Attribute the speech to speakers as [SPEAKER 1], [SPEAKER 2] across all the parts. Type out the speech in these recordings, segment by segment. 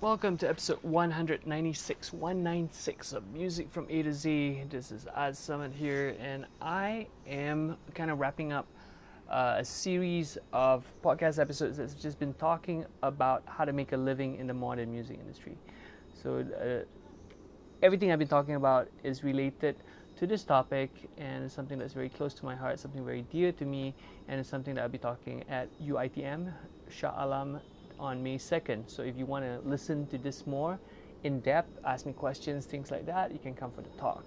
[SPEAKER 1] Welcome to episode 196, 196 of Music from A to Z. This is Az Samad here, and I am kind of wrapping up uh, a series of podcast episodes that's just been talking about how to make a living in the modern music industry. So, uh, everything I've been talking about is related to this topic, and it's something that's very close to my heart, something very dear to me, and it's something that I'll be talking at UITM, Shah Alam on May 2nd. So if you want to listen to this more in depth, ask me questions, things like that, you can come for the talk.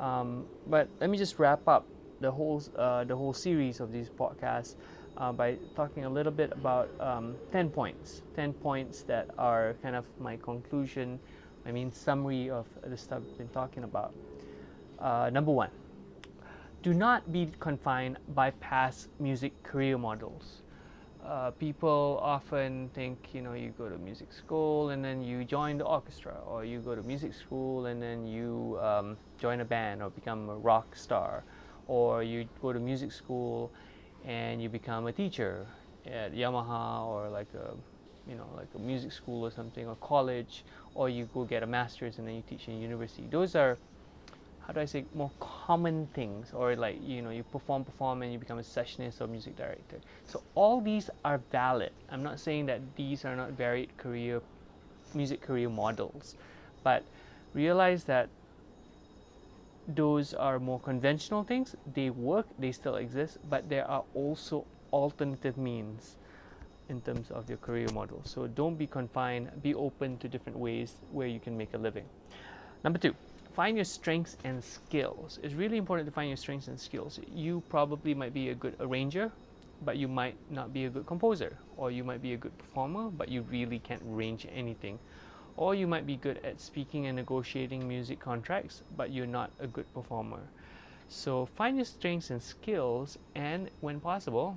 [SPEAKER 1] Um, but let me just wrap up the whole uh, the whole series of these podcasts uh, by talking a little bit about um, 10 points 10 points that are kind of my conclusion I mean summary of the stuff I've been talking about uh, number one do not be confined by past music career models uh, people often think you know you go to music school and then you join the orchestra or you go to music school and then you um, join a band or become a rock star or you go to music school and you become a teacher at Yamaha or like a you know like a music school or something or college or you go get a master's and then you teach in university. Those are how do I say more common things or like you know you perform perform and you become a sessionist or music director. So all these are valid. I'm not saying that these are not varied career music career models but realize that those are more conventional things. They work they still exist but there are also alternative means in terms of your career model. So don't be confined be open to different ways where you can make a living. Number two find your strengths and skills. It's really important to find your strengths and skills. You probably might be a good arranger, but you might not be a good composer, or you might be a good performer, but you really can't arrange anything. Or you might be good at speaking and negotiating music contracts, but you're not a good performer. So find your strengths and skills, and when possible,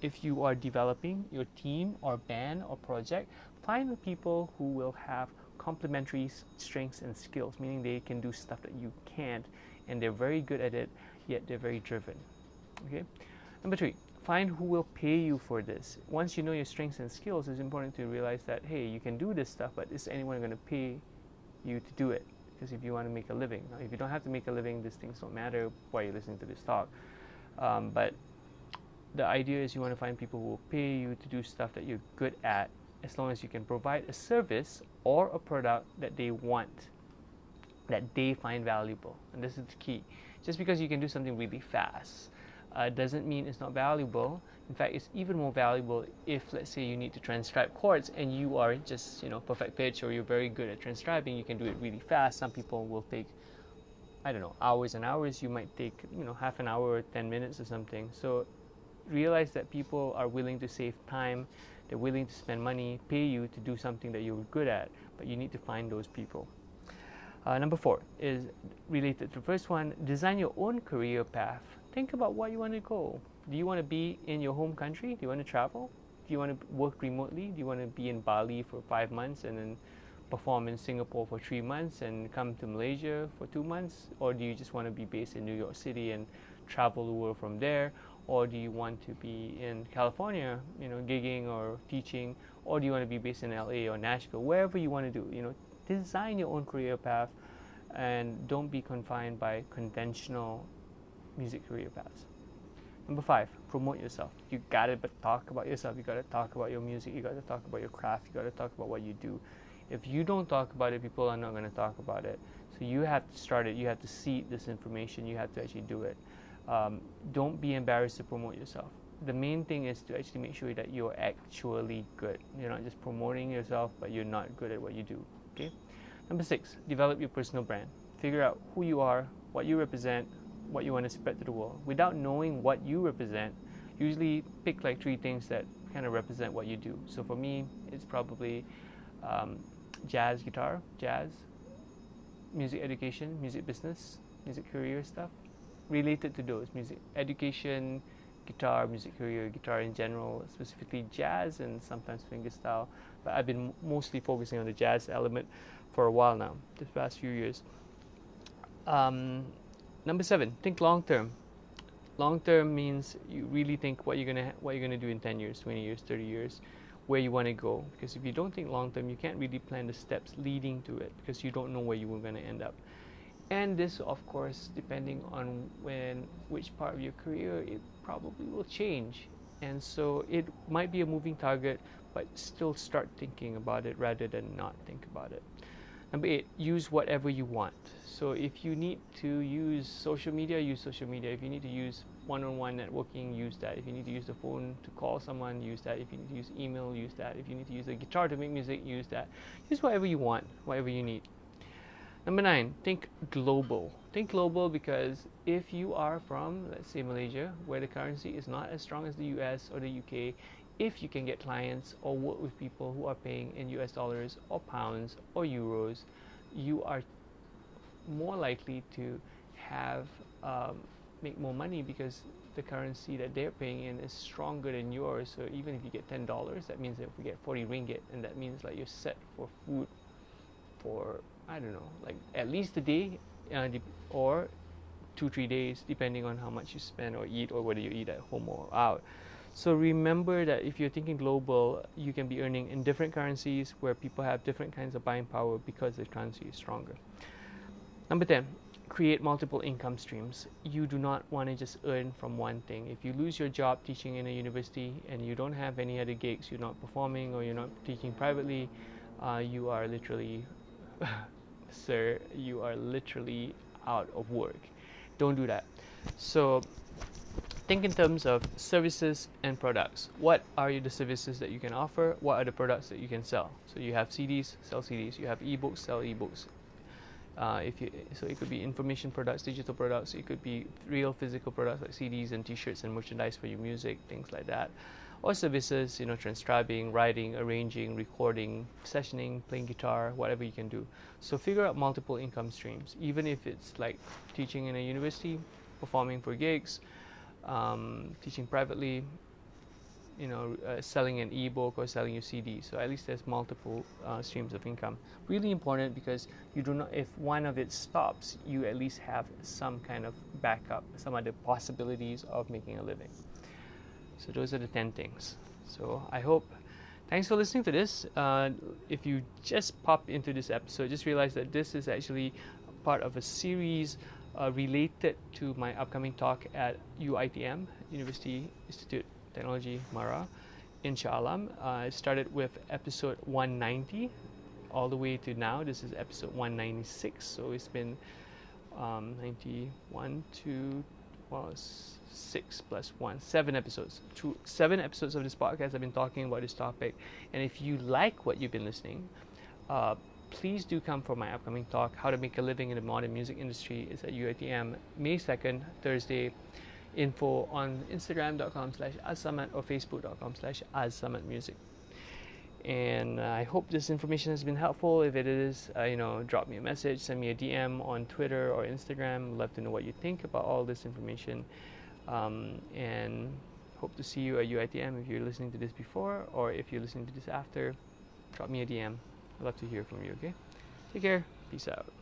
[SPEAKER 1] if you are developing your team or band or project, find the people who will have complementary strengths and skills, meaning they can do stuff that you can't, and they're very good at it, yet they're very driven. Okay. Number three, find who will pay you for this. Once you know your strengths and skills, it's important to realize that hey, you can do this stuff, but is anyone going to pay you to do it? Because if you want to make a living, now, if you don't have to make a living, these things don't matter while you're listening to this talk. Um, but the idea is you want to find people who will pay you to do stuff that you're good at as long as you can provide a service or a product that they want, that they find valuable. And this is the key. Just because you can do something really fast uh, doesn't mean it's not valuable. In fact, it's even more valuable if, let's say, you need to transcribe chords and you are just, you know, perfect pitch or you're very good at transcribing. You can do it really fast. Some people will take, I don't know, hours and hours. You might take, you know, half an hour or 10 minutes or something. So realize that people are willing to save time they're willing to spend money, pay you to do something that you're good at, but you need to find those people. Uh, number four is related to the first one design your own career path. Think about what you want to go. Do you want to be in your home country? Do you want to travel? Do you want to work remotely? Do you want to be in Bali for five months and then perform in Singapore for three months and come to Malaysia for two months? Or do you just want to be based in New York City and travel the world from there? Or do you want to be in California, you know, gigging or teaching, or do you want to be based in LA or Nashville, wherever you want to do, you know, design your own career path and don't be confined by conventional music career paths. Number five, promote yourself. You gotta talk about yourself. You gotta talk about your music. You gotta talk about your craft. You gotta talk about what you do. If you don't talk about it, people are not gonna talk about it. So you have to start it. You have to seed this information. You have to actually do it um, don't be embarrassed to promote yourself. The main thing is to actually make sure that you're actually good. You're not just promoting yourself, but you're not good at what you do. Okay. Number six, develop your personal brand. Figure out who you are, what you represent, what you want to spread to the world. Without knowing what you represent, usually pick like three things that kind of represent what you do. So for me, it's probably um, jazz guitar, jazz, music education, music business, music career stuff, related to those music education, guitar, music career, guitar in general, specifically jazz and sometimes fingerstyle. But I've been mostly focusing on the jazz element for a while now, the past few years. Um, number seven, think long term. Long term means you really think what you're gonna what you're gonna do in ten years, twenty years, thirty years. where you want to go. Because if you don't think long term, you can't really plan the steps leading to it because you don't know where you were going to end up. And this, of course, depending on when which part of your career, it probably will change. And so it might be a moving target, but still start thinking about it rather than not think about it. Number eight, use whatever you want. So if you need to use social media, use social media. If you need to use one-on-one networking, use that. If you need to use the phone to call someone, use that. If you need to use email, use that. If you need to use a guitar to make music, use that. Use whatever you want, whatever you need. Number nine, think global. Think global because if you are from, let's say, Malaysia, where the currency is not as strong as the US or the UK, if you can get clients or work with people who are paying in US dollars or pounds or euros, you are more likely to have um, make more money because the currency that they're paying in is stronger than yours. So even if you get ten dollars, that means if we get forty ringgit, and that means like you're set for food for I don't know, like at least a day, uh, or two three days, depending on how much you spend or eat, or whether you eat at home or out. So remember that if you're thinking global, you can be earning in different currencies where people have different kinds of buying power because the currency is stronger. Number 10, create multiple income streams. You do not want to just earn from one thing. If you lose your job teaching in a university and you don't have any other gigs, you're not performing or you're not teaching privately, uh, you are literally, sir, you are literally out of work. Don't do that. So think in terms of services and products. What are the services that you can offer? What are the products that you can sell? So you have CDs, sell CDs. You have ebooks, sell ebooks. Uh, if you so it could be information products, digital products. It could be real physical products like CDs and T-shirts and merchandise for your music, things like that. Or services, you know, transcribing, writing, arranging, recording, sessioning, playing guitar, whatever you can do. So figure out multiple income streams, even if it's like teaching in a university, performing for gigs, um, teaching privately, you know, uh, selling an ebook or selling your CD. So at least there's multiple uh, streams of income. Really important because you do not, if one of it stops, you at least have some kind of backup, some other possibilities of making a living. So those are the 10 things. So I hope, thanks for listening to this. Uh, if you just pop into this episode, just realize that this is actually part of a series uh, related to my upcoming talk at UITM, University Institute Technology Mara in. Uh, I started with episode 190 all the way to now. This is episode 196, so it's been um, 91 to well, six plus one, seven episodes. Two, seven episodes of this podcast. I've been talking about this topic, and if you like what you've been listening, uh, please do come for my upcoming talk, How to Make a Living in the Modern Music Industry. is at UITM, May 2nd, Thursday. Info on Instagram.com slash azsamad or Facebook.com slash azsamadmusic. And I hope this information has been helpful. If it is, uh, you know, drop me a message, send me a DM on Twitter or Instagram. Love to know what you think about all this information. Um, and hope to see you at UITM if you're listening to this before or if you're listening to this after. Drop me a DM. I'd love to hear from you, okay? Take care. Peace out.